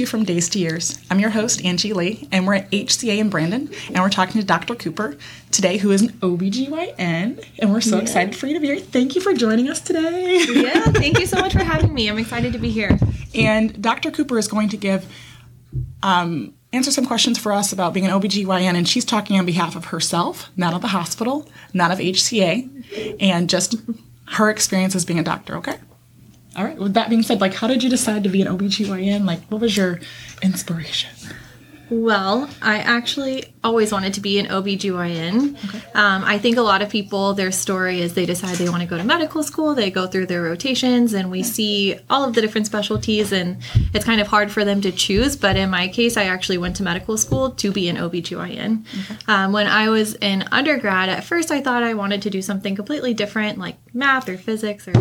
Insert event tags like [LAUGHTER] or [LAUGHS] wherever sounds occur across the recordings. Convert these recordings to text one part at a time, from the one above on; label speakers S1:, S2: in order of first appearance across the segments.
S1: to From Days to Years. I'm your host, Angie Lee, and we're at HCA in Brandon, and we're talking to Dr. Cooper today, who is an OBGYN, and we're so yeah. excited for you to be here. Thank you for joining us today.
S2: yeah, [LAUGHS] thank you so much for having me. I'm excited to be here.
S1: And Dr. Cooper is going to give um, answer some questions for us about being an OBGYN, and she's talking on behalf of herself, not of the hospital, not of HCA, and just her experience as being a doctor, okay? All right, with that being said, like, how did you decide to be an OBGYN? Like, what was your inspiration?
S2: Well, I actually always wanted to be an OBGYN. Okay. Um, I think a lot of people, their story is they decide they want to go to medical school, they go through their rotations, and we see all of the different specialties, and it's kind of hard for them to choose. But in my case, I actually went to medical school to be an OBGYN. Okay. Um, when I was in undergrad, at first I thought I wanted to do something completely different, like math or physics or.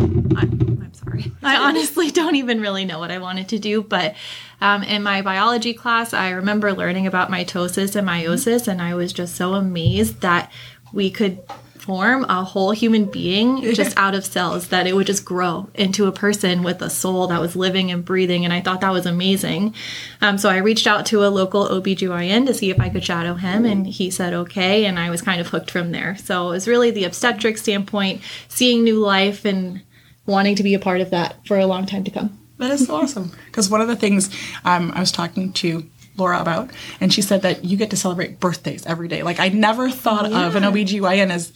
S2: I'm sorry. [LAUGHS] I honestly don't even really know what I wanted to do, but um, in my biology class, I remember learning about mitosis and meiosis, and I was just so amazed that we could form a whole human being [LAUGHS] just out of cells that it would just grow into a person with a soul that was living and breathing and i thought that was amazing um, so i reached out to a local obgyn to see if i could shadow him and he said okay and i was kind of hooked from there so it was really the obstetric standpoint seeing new life and wanting to be a part of that for a long time to come
S1: that is so [LAUGHS] awesome. Because one of the things um, I was talking to Laura about, and she said that you get to celebrate birthdays every day. Like, I never thought yeah. of an OBGYN as,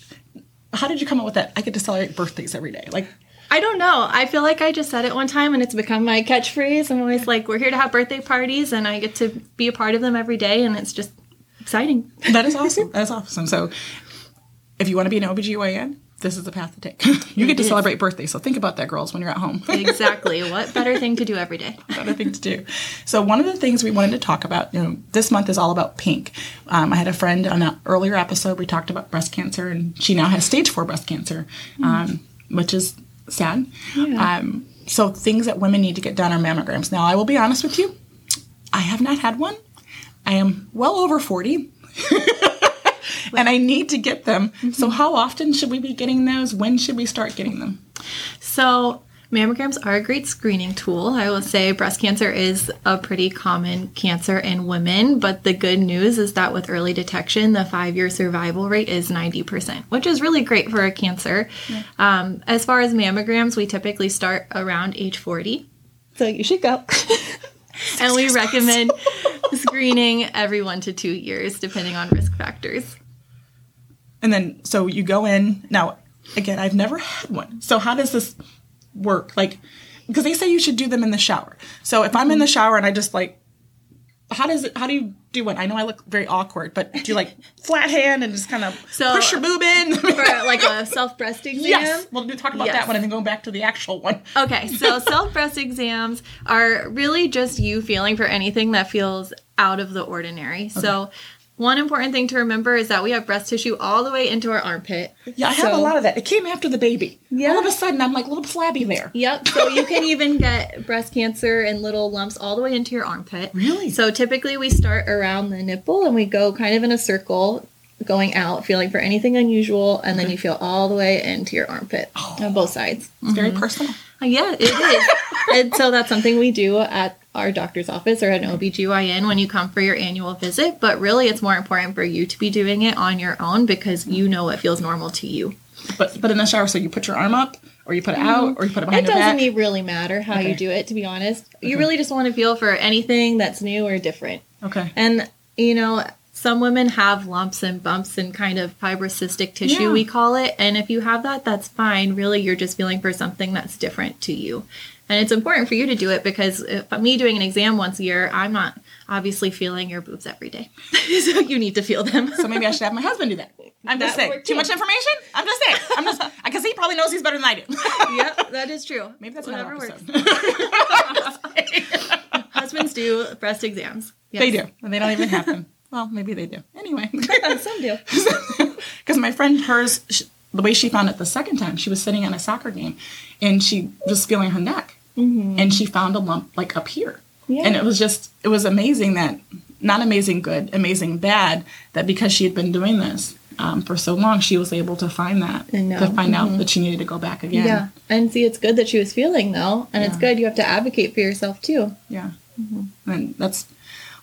S1: how did you come up with that? I get to celebrate birthdays every day. Like,
S2: I don't know. I feel like I just said it one time and it's become my catchphrase. I'm always like, we're here to have birthday parties and I get to be a part of them every day and it's just exciting.
S1: That is awesome. [LAUGHS] That is awesome. So if you want to be an OBGYN, this is the path to take. [LAUGHS] you get to celebrate birthdays, so think about that, girls, when you're at home. [LAUGHS]
S2: exactly. What better thing to do every day? [LAUGHS]
S1: better thing to do. So one of the things we wanted to talk about, you know, this month is all about pink. Um, I had a friend on an earlier episode. We talked about breast cancer, and she now has stage four breast cancer, mm. um, which is sad. Yeah. Um, so things that women need to get done are mammograms. Now, I will be honest with you, I have not had one. I am well over forty. And I need to get them. Mm-hmm. So, how often should we be getting those? When should we start getting them?
S2: So, mammograms are a great screening tool. I will say breast cancer is a pretty common cancer in women, but the good news is that with early detection, the five year survival rate is 90%, which is really great for a cancer. Yeah. Um, as far as mammograms, we typically start around age 40. So you should go. [LAUGHS] and we recommend screening every one to two years, depending on risk factors.
S1: And then, so you go in. Now, again, I've never had one. So, how does this work? Like, because they say you should do them in the shower. So, if I'm in the shower and I just like, how does it, how do you do it? I know I look very awkward, but do you like [LAUGHS] flat hand and just kind of so, push your boob in? [LAUGHS]
S2: for like a self breast exam?
S1: Yes. We'll talk about yes. that one and then go back to the actual one. [LAUGHS]
S2: Okay. So, self breast exams are really just you feeling for anything that feels out of the ordinary. Okay. So, one important thing to remember is that we have breast tissue all the way into our armpit.
S1: Yeah, I have a lot of that. It came after the baby. Yeah. All of a sudden, I'm like a little flabby there.
S2: Yep. So you can [LAUGHS] even get breast cancer and little lumps all the way into your armpit.
S1: Really?
S2: So typically we start around the nipple and we go kind of in a circle going out, feeling for anything unusual, and then you feel all the way into your armpit oh. on both sides.
S1: It's mm-hmm. very personal.
S2: Yeah, it is. [LAUGHS] and so that's something we do at our doctor's office or an OBGYN when you come for your annual visit, but really it's more important for you to be doing it on your own because you know what feels normal to you.
S1: But but in the shower, so you put your arm up or you put it out or you put it behind your back?
S2: It doesn't
S1: back?
S2: really matter how okay. you do it, to be honest. Okay. You really just want to feel for anything that's new or different.
S1: Okay.
S2: And you know, some women have lumps and bumps and kind of fibrocystic tissue, yeah. we call it. And if you have that, that's fine. Really, you're just feeling for something that's different to you. And it's important for you to do it because if me doing an exam once a year, I'm not obviously feeling your boobs every day. [LAUGHS] so you need to feel them.
S1: so maybe I should have my husband do that. I'm just saying. Too much information? I'm just saying. I'm just because he probably knows he's better than I do. [LAUGHS]
S2: yep, that is true. [LAUGHS]
S1: Maybe that's whatever works.
S2: Husbands do breast exams.
S1: Yes. They do, and they don't even have them. Well, maybe they do. Anyway,
S2: some do.
S1: Because my friend, hers, the way she found it the second time, she was sitting at a soccer game, and she was feeling her neck, mm-hmm. and she found a lump like up here. Yeah. And it was just, it was amazing that, not amazing good, amazing bad, that because she had been doing this um, for so long, she was able to find that, to find mm-hmm. out that she needed to go back again.
S2: Yeah. And see, it's good that she was feeling though, and yeah. it's good you have to advocate for yourself too.
S1: Yeah. And that's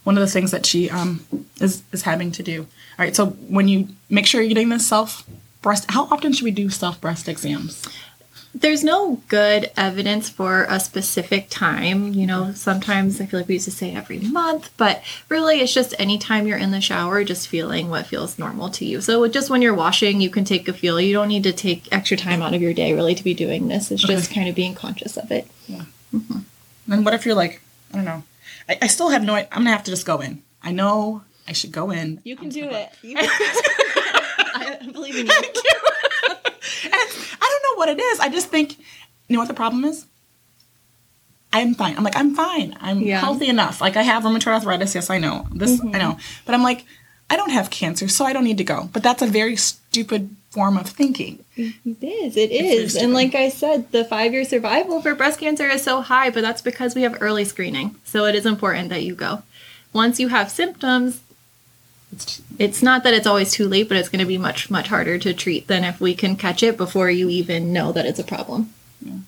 S1: one of the things that she um, is is having to do. All right, so when you make sure you're getting this self breast, how often should we do self breast exams?
S2: There's no good evidence for a specific time. You know, sometimes I feel like we used to say every month, but really it's just anytime you're in the shower, just feeling what feels normal to you. So just when you're washing, you can take a feel. You don't need to take extra time out of your day really to be doing this. It's just kind of being conscious of it. Yeah. Mm-hmm.
S1: And what if you're like, I don't know, I, I still have no. I'm gonna have to just go in. I know I should go in.
S2: You can do it. [LAUGHS] You I believe in you. [LAUGHS]
S1: And I don't know what it is. I just think, you know what the problem is? I'm fine. I'm like, I'm fine. I'm
S2: Yeah.
S1: healthy enough. Like, I have rheumatoid arthritis. Yes, I know. This, I mm-hmm. know. But I'm like, I don't have cancer, so I don't need to go. But that's a very stupid form of thinking.
S2: It is. It is. And like I said, the five year survival for breast cancer is so high, but that's because we have early screening. So it is important that you go. Once you have symptoms,
S1: It's,
S2: it's not that it's always too late, but it's going to be much, much harder to treat than if we can catch it before you even know that it's a problem. Yeah.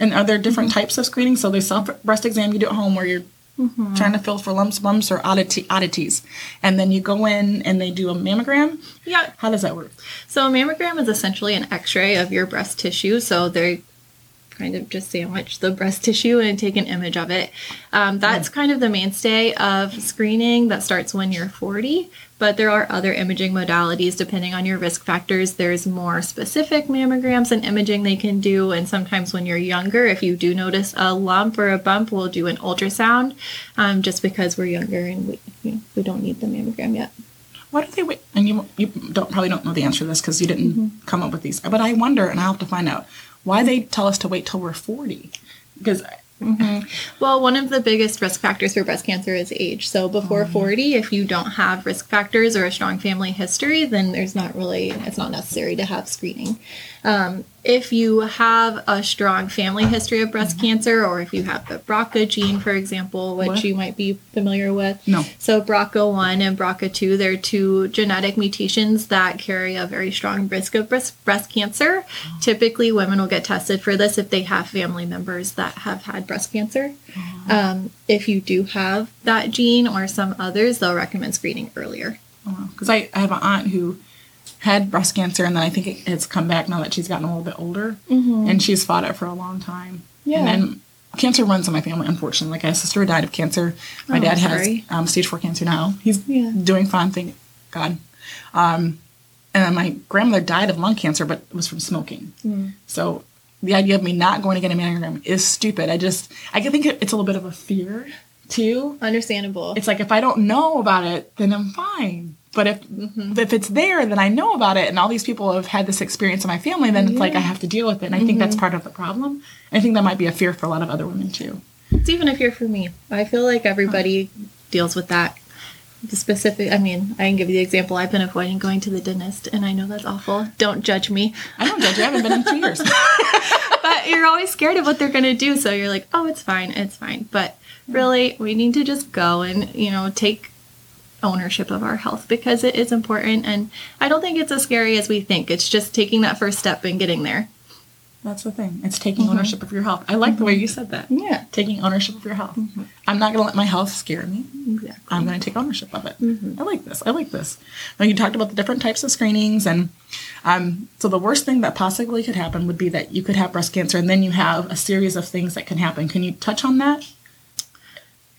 S1: and are there different mm-hmm. types of screening? So there's self breast exam you do at home where you're mm-hmm. trying to feel for lumps, bumps, or oddity, oddities. And then you go in and they do a mammogram.
S2: Yeah.
S1: How does that work?
S2: So a mammogram is essentially an x-ray of your breast tissue. So they kind of just sandwich the breast tissue and take an image of it. Um, that's kind of the mainstay of screening that starts when you're 40. But there are other imaging modalities depending on your risk factors. There's more specific mammograms and imaging they can do. And sometimes when you're younger, if you do notice a lump or a bump, we'll do an ultrasound um, just because we're younger and we, you know, we don't need the mammogram yet.
S1: Why do they wait? And you you don't probably don't know the answer to this because you didn't come up with these. But I wonder, and I'll have to find out why they tell us to wait till we're forty. Because mm-hmm.
S2: Well, one of the biggest risk factors for breast cancer is age. So before mm-hmm. 40, if you don't have risk factors or a strong family history, then there's not really, it's not necessary to have screening. Um, if you have a strong family history of breast cancer, or if you have the BRCA gene, for example, which
S1: What?
S2: you might be familiar with.
S1: No.
S2: So BRCA1 and BRCA2, they're two genetic mutations that carry a very strong risk of breast, breast cancer. Typically, women will get tested for this if they have family members that have had breast cancer. Um, if you do have that gene or some others, they'll recommend screening earlier.
S1: because I, I have an aunt who had breast cancer and then I think it, it's come back now that she's gotten a little bit older and she's fought it for a long time.
S2: Yeah.
S1: And then cancer runs in my family, unfortunately. Like, my sister who died of cancer. My
S2: Oh,
S1: dad
S2: sorry.
S1: has um, stage four cancer now. He's
S2: Yeah.
S1: doing fine, thank God. Um, and then my grandmother died of lung cancer, but it was from smoking.
S2: Hmm.
S1: So the idea of me not going to get a mammogram is stupid. I just, I think it's a little bit of a fear too.
S2: Understandable.
S1: It's like if I don't know about it, then I'm fine. But if mm-hmm. if it's there, then I know about it, and all these people have had this experience in my family. Then it's like I have to deal with it, and I think that's mm-hmm. part of the problem. I think that might be a fear for a lot of other women too.
S2: It's even a fear for me. I feel like everybody deals with that. The specific, I mean, I can give you the example. I've been avoiding going to the dentist, and I know that's awful. Don't judge me.
S1: I don't judge you. I haven't been in two years. [LAUGHS]
S2: but you're always scared of what they're going to do. So you're like, oh, it's fine, it's fine. But really, we need to just go and, you know, take ownership of our health because it is important. And I don't think it's as scary as we think. It's just taking that first step and getting there.
S1: That's the thing. It's taking mm-hmm. ownership of your health. I like the way you said that.
S2: Yeah.
S1: Taking ownership of your health. Mm-hmm. I'm not going to let my health scare me.
S2: Exactly.
S1: I'm going to take ownership of it. Mm-hmm. I like this. I like this. Now you talked about the different types of screenings, and um, so the worst thing that possibly could happen would be that you could have breast cancer, and then you have a series of things that can happen. Can you touch on that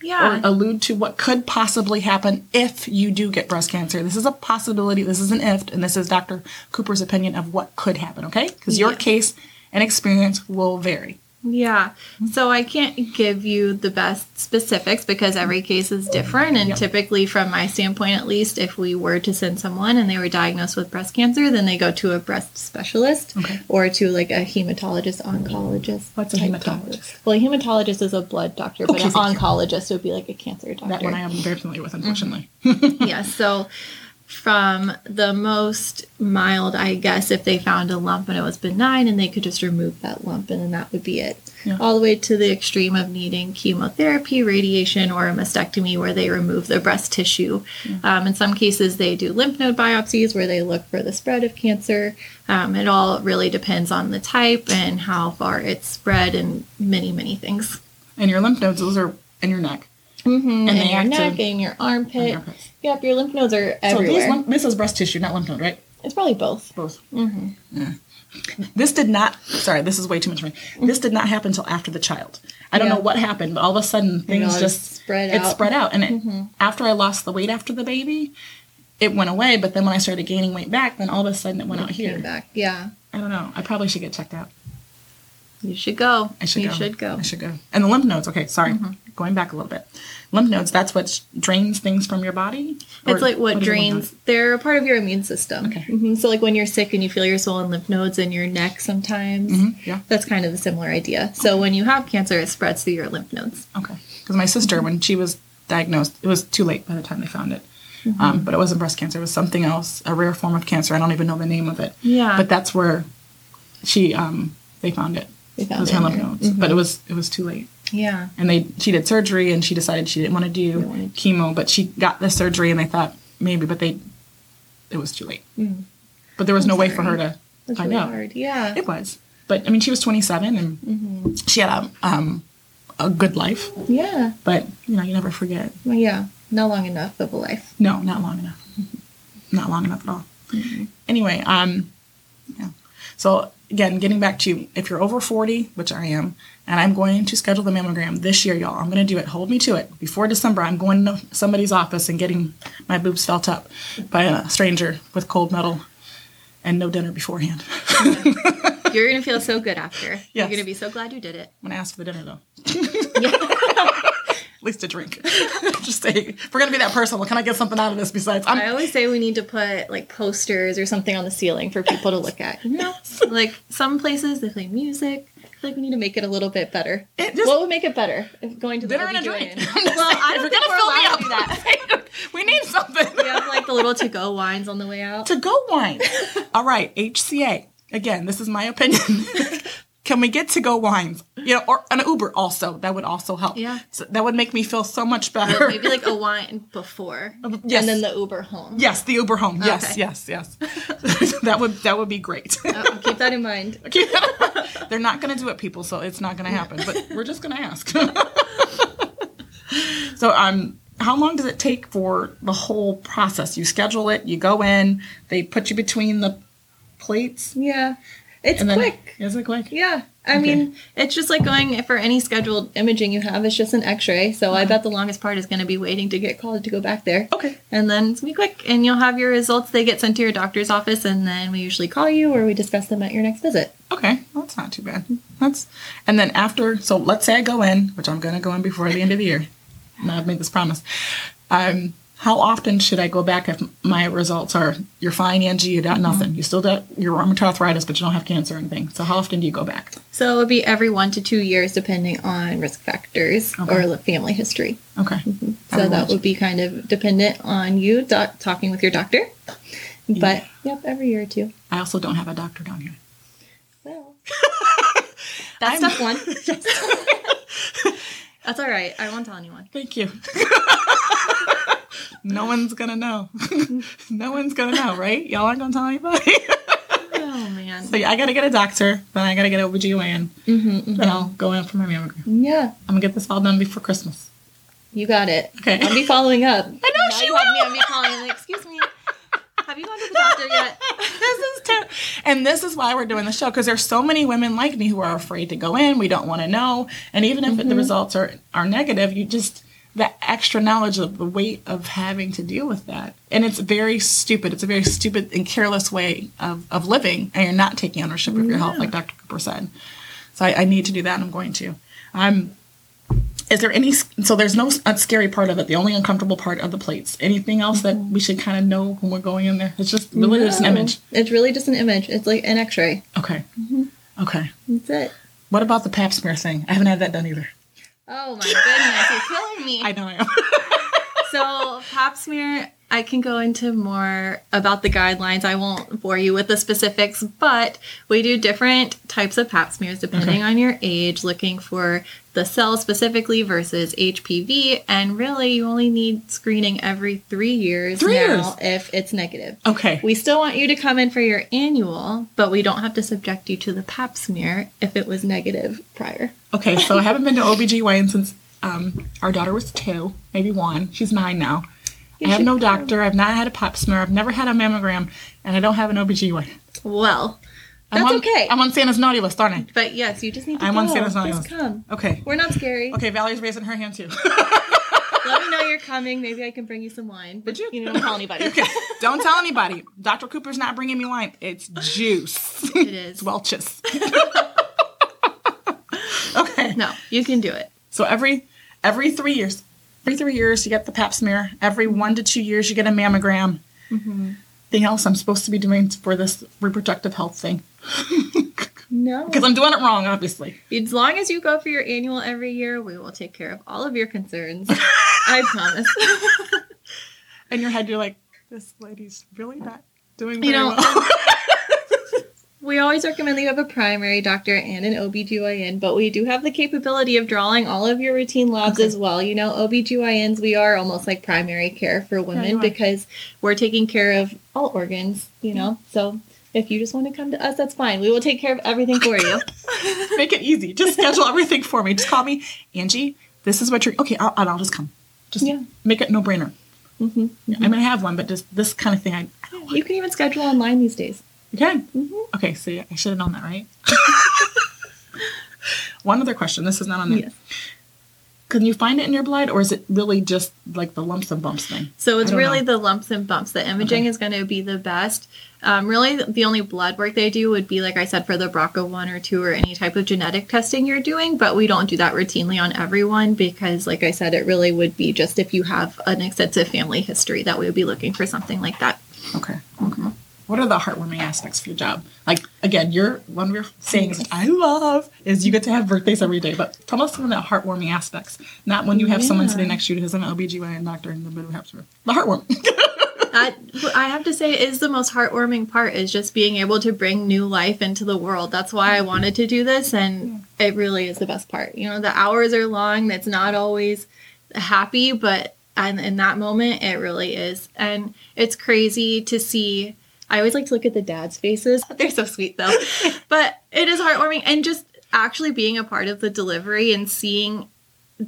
S2: Yeah.
S1: or allude to what could possibly happen if you do get breast cancer? This is a possibility. This is an if, and this is Dr. Cooper's opinion of what could happen. Okay, because your
S2: Yeah.
S1: case and experience will vary.
S2: Yeah. Mm-hmm. So I can't give you the best specifics because every case is different. And
S1: Yep.
S2: typically, from my standpoint at least, if we were to send someone and they were diagnosed with breast cancer, then they go to a breast specialist
S1: Okay.
S2: or to like a hematologist, oncologist.
S1: What's a hematologist?
S2: doctor. Well, a hematologist is a blood doctor, but
S1: Okay,
S2: an
S1: thank you.
S2: oncologist would be like a cancer doctor.
S1: That one I am very familiar with, mm-hmm. unfortunately. [LAUGHS]
S2: yeah. So from the most mild, I guess, if they found a lump and it was benign and they could just remove that lump and then that would be it.
S1: Yeah.
S2: All the way to the extreme of needing chemotherapy, radiation, or a mastectomy where they remove the breast tissue. Um, in some cases, they do lymph node biopsies where they look for the spread of cancer. Um, it all really depends on the type and how far it's spread and many, many things.
S1: And your lymph nodes, those are in your neck.
S2: Mm-hmm. And,
S1: they
S2: your neck
S1: to-
S2: and your armpit. Yep, your lymph nodes are everywhere.
S1: lymph, this is breast tissue, not lymph node, right?
S2: it's probably both.
S1: Both. Mm-hmm. This did not. Sorry, this is way too much for me. This did not happen until after the child. I don't
S2: Yeah.
S1: know what happened, but all of a sudden things
S2: know,
S1: just
S2: spread
S1: It
S2: out.
S1: spread out, and it, after I lost the weight after the baby, it went away. But then when I started gaining weight back, then all of a sudden it went out
S2: Came
S1: here.
S2: back. Yeah.
S1: I don't know. I probably should get checked out.
S2: You should go.
S1: I should go.
S2: you
S1: go.
S2: should go.
S1: I should go. And the lymph nodes. Okay, sorry. Going back a little bit. Lymph nodes. That's what drains things from your body.
S2: It's like what,
S1: lymph
S2: drains. They're a part of your immune system.
S1: Okay.
S2: hmm So like when you're sick and you feel your swollen lymph nodes in your neck sometimes.
S1: Mhm, yeah.
S2: That's kind of a similar idea. So when you have cancer, it spreads through your lymph nodes.
S1: Okay. Because my sister, when she was diagnosed, it was too late by the time they found it.
S2: Mm-hmm.
S1: Um, but it wasn't breast cancer. It was something else, a rare form of cancer. I don't even know the name of it.
S2: Yeah.
S1: But that's where she, um, they found it.
S2: They
S1: It
S2: found
S1: was
S2: it
S1: her lymph nodes. But it was it was too late.
S2: Yeah.
S1: And they she did surgery and she decided she didn't want to do chemo, but she got the surgery and they thought maybe, but they it was too late. But there was no way for her to
S2: Mm. That's
S1: find
S2: really
S1: out.
S2: hard. Yeah.
S1: It was. But I mean, she was 27 and
S2: Mm-hmm.
S1: she had a, um, a good life.
S2: yeah.
S1: But you know, you never forget.
S2: Well, yeah. Not long enough of a life.
S1: No, not long enough. not long enough at all. Anyway, um, yeah. So again, getting back to you, if you're over 40, which I am, and I'm going to schedule the mammogram this year, y'all. I'm going to do it. Hold me to it. Before December, I'm going to somebody's office and getting my boobs felt up by a stranger with cold metal and no dinner beforehand. [LAUGHS]
S2: You're gonna feel so good after. You're gonna be so glad you did it.
S1: I'm gonna ask for the dinner though. [LAUGHS] At least a drink. [LAUGHS] Just say, if we're gonna be that person, well, can I get something out of this besides? I'm,
S2: I always say we need to put like posters or something on the ceiling for people to look at. You know, [LAUGHS] like some places they play music. I feel like we need to make it a little bit better.
S1: Just-
S2: what would make it better? If going to the
S1: dinner and a drink.
S2: OBGYN? [LAUGHS]
S1: I'm just
S2: Well, I don't
S1: you're
S2: think we're allowed
S1: up,
S2: to do that.
S1: we need something.
S2: We have like the little to-go wines on the way out.
S1: to go wine. All right, HCA. Again, this is my opinion. Can we get to go wines? You know, or an Uber also. That would also help.
S2: Yeah.
S1: So that would make me feel so much better.
S2: Maybe like a wine before, [LAUGHS]
S1: Yes.
S2: and then the Uber home.
S1: yes, the Uber home. Yes,
S2: Okay.
S1: yes, yes. [LAUGHS] that would that would be great.
S2: I'll keep that in mind. [LAUGHS]
S1: They're not going to do it, people, so it's not going to happen. But we're just going to ask. so, um, how long does it take for the whole process? You schedule it, you go in, they put you between the plates,
S2: Yeah, it's
S1: then
S2: quick.
S1: is it quick?
S2: Yeah. I mean, it's just like going for any scheduled imaging you have, it's just an x ray. So I bet the longest part is going to be waiting to get called to go back there.
S1: Okay.
S2: And then it's going to be quick, and you'll have your results. They get sent to your doctor's office, and then we usually call you or we discuss them at your next visit.
S1: Okay, well, that's not too bad. That's and then after. So let's say I go in, which I'm going to go in before the end of the year. Now I've made this promise. Um, how often should I go back if my results are you're fine, Angie, you got nothing, mm-hmm. you still got your rheumatoid arthritis, but you don't have cancer or anything. So how often do you go back?
S2: So it would be every one to two years, depending on risk factors
S1: Okay.
S2: or family history.
S1: Okay. Mm-hmm.
S2: So that would be kind of dependent on you talking with your doctor. But yep, every year or two.
S1: I also don't have a doctor down here.
S2: Well, [LAUGHS] that's
S1: I'm-
S2: step one. [LAUGHS] [LAUGHS] That's all right. I won't tell anyone.
S1: Thank you. No one's gonna know. [LAUGHS] no one's gonna know, right? Y'all aren't gonna tell anybody. [LAUGHS]
S2: Oh man.
S1: so yeah, I gotta get a doctor, then I gotta get OBGYN,
S2: Mm-hmm,
S1: then I'll go in for my mammogram.
S2: Yeah,
S1: I'm gonna get this all done before Christmas.
S2: you got it.
S1: Okay.
S2: I'll be following up. [LAUGHS] I
S1: know
S2: now
S1: she
S2: you have me.
S1: will.
S2: I'll be calling. Like, excuse me. Have you gone to the doctor yet?
S1: this is ter- and this is why we're doing the show because there's so many women like me who are afraid to go in. We don't want to know, and even if the results are are negative, you just that extra knowledge of the weight of having to deal with that, and it's very stupid. It's a very stupid and careless way of of living, and you're not taking ownership of your health, like Dr. Cooper said. So I, I need to do that, and I'm going to. Um, is there any so there's no scary part of it the only uncomfortable part of the plates anything else that we should kind of know when we're going in there it's just really just an image
S2: It's really just an image. It's like an X-ray.
S1: Okay. Okay.
S2: That's it.
S1: What about the pap smear thing? I haven't had that done either.
S2: Oh my goodness, you're killing me.
S1: I know I am. [LAUGHS]
S2: So, pap smear, I can go into more about the guidelines. I won't bore you with the specifics, but we do different types of pap smears depending
S1: Okay.
S2: on your age, looking for the cell specifically versus HPV. And really, you only need screening every three years
S1: Three
S2: now
S1: years?
S2: if it's negative.
S1: okay.
S2: We still want you to come in for your annual, but we don't have to subject you to the pap smear if it was negative prior.
S1: Okay, so I haven't been to OBGYN since um, our daughter was two, maybe one. She's nine now.
S2: You
S1: I have no doctor. I've not had a pap smear. I've never had a mammogram, and I don't have an OBGYN.
S2: Well,
S1: I'm
S2: that's
S1: on,
S2: okay.
S1: I'm on Santa's naughty list, aren't I?
S2: but yes, you just need to
S1: I'm
S2: go.
S1: on Santa's naughty
S2: Just
S1: list.
S2: come.
S1: Okay.
S2: We're not scary.
S1: Okay, Valerie's raising her hand too. [LAUGHS]
S2: Let me know you're coming. Maybe I can bring you some wine. But
S1: you?
S2: you don't tell anybody. [LAUGHS]
S1: okay, [LAUGHS] don't tell anybody. Dr. Cooper's not bringing me wine. It's juice.
S2: It is.
S1: it's Welch's. okay.
S2: No, you can do it.
S1: So every every three years, every three years you get the Pap smear. Every one to two years you get a mammogram.
S2: Mm-hmm.
S1: Thing else I'm supposed to be doing for this reproductive health thing
S2: No. [LAUGHS]
S1: because I'm doing it wrong, obviously.
S2: As long as you go for your annual every year, we will take care of all of your concerns. [LAUGHS] I promise. [LAUGHS]
S1: In your head, you're like, this lady's really not doing
S2: You know,
S1: well.
S2: Always recommend that you have a primary doctor and an OBGYN, but we do have the capability of drawing all of your routine labs
S1: Okay.
S2: as well. You know, OBGYNs, we are almost like primary care for women
S1: are.
S2: because we're taking care of all organs, you know. So if you just want to come to us, that's fine. We will take care of everything for you. [LAUGHS]
S1: Make it easy. Just schedule everything for me. Just call me, Angie. This is what you're. Okay, I'll, I'll just come. Just
S2: Yeah.
S1: make it no brainer.
S2: hmm
S1: I'm gonna have one, but just this kind of thing. I, I.
S2: You can even schedule online these days. Mhm.
S1: Okay, so yeah, I should have known that, right? [LAUGHS] one other question. This is not on there.
S2: Yes.
S1: Can you find it in your blood, or is it really just like the lumps and bumps thing?
S2: So it's really
S1: know.
S2: the lumps and bumps. The imaging
S1: Okay.
S2: is going to be the best. Um, really, the only blood work they do would be, like I said, for the BRCA1 or 2 or any type of genetic testing you're doing, but we don't do that routinely on everyone because, like I said, it really would be just if you have an extensive family history that we would be looking for something like that.
S1: Okay. What are the heartwarming aspects of your job? Like again, your one of your sayings that I love is you get to have birthdays every day. But tell us some of the heartwarming aspects. Not when you have someone sitting next to you who's an OBGYN and doctor in the middle of the heartwarming. [LAUGHS]
S2: that I have to say is the most heartwarming part is just being able to bring new life into the world. That's why I wanted to do this and it really is the best part. You know, the hours are long, that's not always happy, but and in that moment it really is. And it's crazy to see I always like to look at the dads' faces. [LAUGHS] They're so sweet though. [LAUGHS] but it is heartwarming and just actually being a part of the delivery and seeing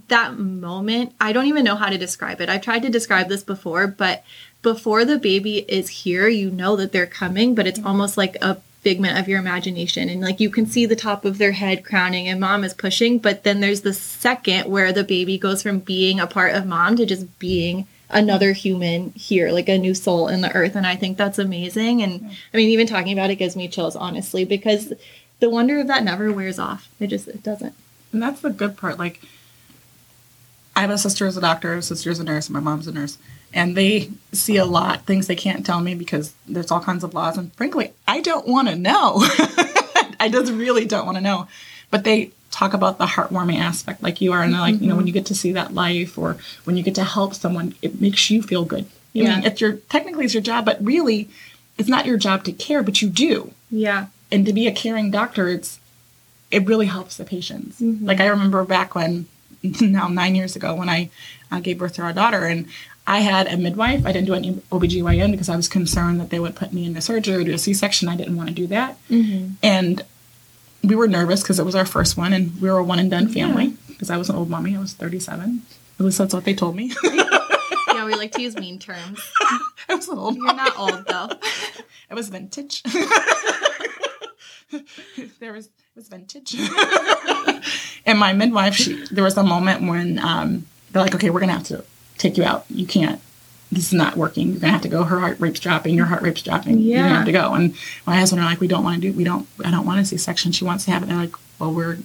S2: that moment i don't even know how to describe it i've tried to describe this before but before the baby is here you know that they're coming but it's almost like a figment of your imagination and like you can see the top of their head crowning and mom is pushing but then there's the second where the baby goes from being a part of mom to just being another human here like a new soul in the earth and i think that's amazing and i mean even talking about it gives me chills honestly because the wonder of that never wears off it just it doesn't
S1: And that's the good part. Like, I have a sister who's a doctor, a sister's a nurse, and my mom's a nurse. And they see a lot, things they can't tell me because there's all kinds of laws. And frankly, I don't want to know. [LAUGHS] I just really don't want to know. But they talk about the heartwarming aspect like you are. And like, you know, when you get to see that life or when you get to help someone, it makes you feel good. I
S2: Yeah.
S1: mean, it's your, technically it's your job, but really, it's not your job to care, but you do.
S2: Yeah.
S1: And to be a caring doctor it's it really helps the patients. Like i remember back when [LAUGHS] now nine years ago when i uh, gave birth to our daughter and i had a midwife. I didn't do any obgyn because i was concerned that they would put me into surgery or do a c-section i didn't want to do that. And we were nervous because it was our first one and we were a one and done family because i was an old mommy i was 37 at least that's what they told me [LAUGHS]
S2: yeah we like to use mean terms
S1: i was an old
S2: you're
S1: mommy.
S2: not old though [LAUGHS]
S1: It was vintage. [LAUGHS] there was it was vintage. and my midwife, she there was a moment when um, they're like, okay, we're gonna have to take you out. You can't. This is not working. You're gonna have to go. Her heart rate's dropping. Your heart rate's dropping. You're gonna have to go. And my husband are like, we don't want to do. We don't. I don't want a C-section. She wants to have it. And they're like, well, we're.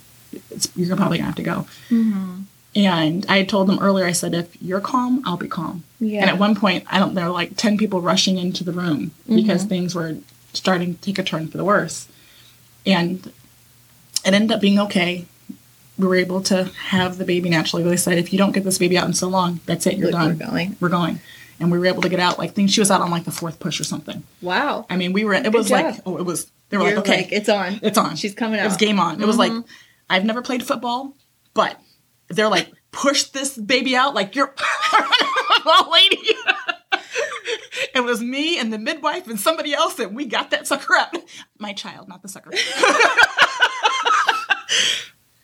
S1: It's, you're probably gonna have to go. Mm-hmm. And I told them earlier. I said, if you're calm, I'll be calm.
S2: Yeah.
S1: And at one point, I don't. There were like ten people rushing into the room because mm-hmm. things were starting to take a turn for the worse. And it ended up being okay. We were able to have the baby naturally. They said, if you don't get this baby out in so long, that's it. You're
S2: Look,
S1: done.
S2: we're going.
S1: We're going. And we were able to get out. Like, think she was out on like the fourth push or something.
S2: wow
S1: I mean, we were. It was
S2: job.
S1: like, oh, it was. They were
S2: You're
S1: like, okay,
S2: like, it's on
S1: it's on.
S2: she's coming out.
S1: It was.
S2: Mm-hmm.
S1: game on. It was like I've never played football, but they're like push this baby out like you're [LAUGHS] a lady. [LAUGHS] it was me and the midwife and somebody else, and we got that sucker out. My child, not the sucker. [LAUGHS]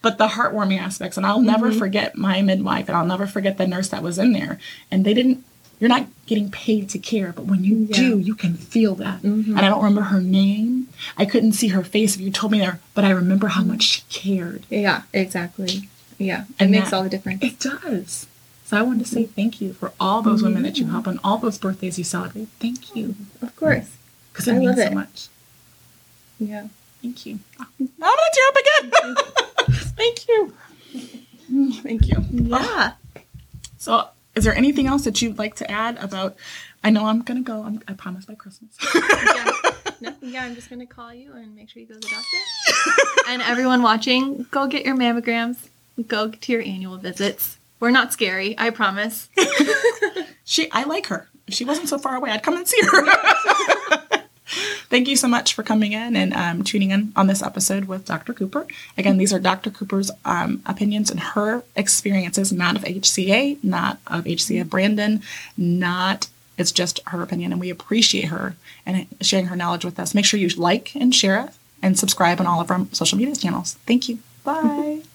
S1: but the heartwarming aspects. And I'll never forget my midwife, and I'll never forget the nurse that was in there. And they didn't. You're not getting paid to care, but when you do, you can feel that. Mm-hmm. And I don't remember her name. I couldn't see her face if you told me there, but I remember how much she cared.
S2: Yeah, exactly. Yeah, it
S1: And
S2: makes
S1: that-
S2: all the difference.
S1: It does. So I wanted to say thank you for all those women that you mm-hmm. help and all those birthdays you celebrate. Thank you.
S2: Of course.
S1: Because it
S2: I
S1: means
S2: love
S1: so
S2: it.
S1: much.
S2: Yeah.
S1: Thank you. I'm gonna tear up again. [LAUGHS] Thank you. Thank you. [LAUGHS]
S2: Yeah.
S1: So, is there anything else that you'd like to add about? I know I'm gonna go. I'm, I promise by Christmas. [LAUGHS]
S2: yeah. No, yeah, I'm just gonna call you and make sure you go to the doctor. [LAUGHS] and everyone watching, go get your mammograms. Go to your annual visits. We're not scary, I promise. [LAUGHS]
S1: she, I like her. If she wasn't so far away, I'd come and see her. Thank you so much for coming in and um, tuning in on this episode with Dr. Cooper. Again, these are Dr. Cooper's um, opinions and her experiences, not of HCA, not of HCA Brandon, not. It's just her opinion, and we appreciate her and sharing her knowledge with us. Make sure you like and share it and subscribe on all of our social media channels. Thank you. Bye. [LAUGHS]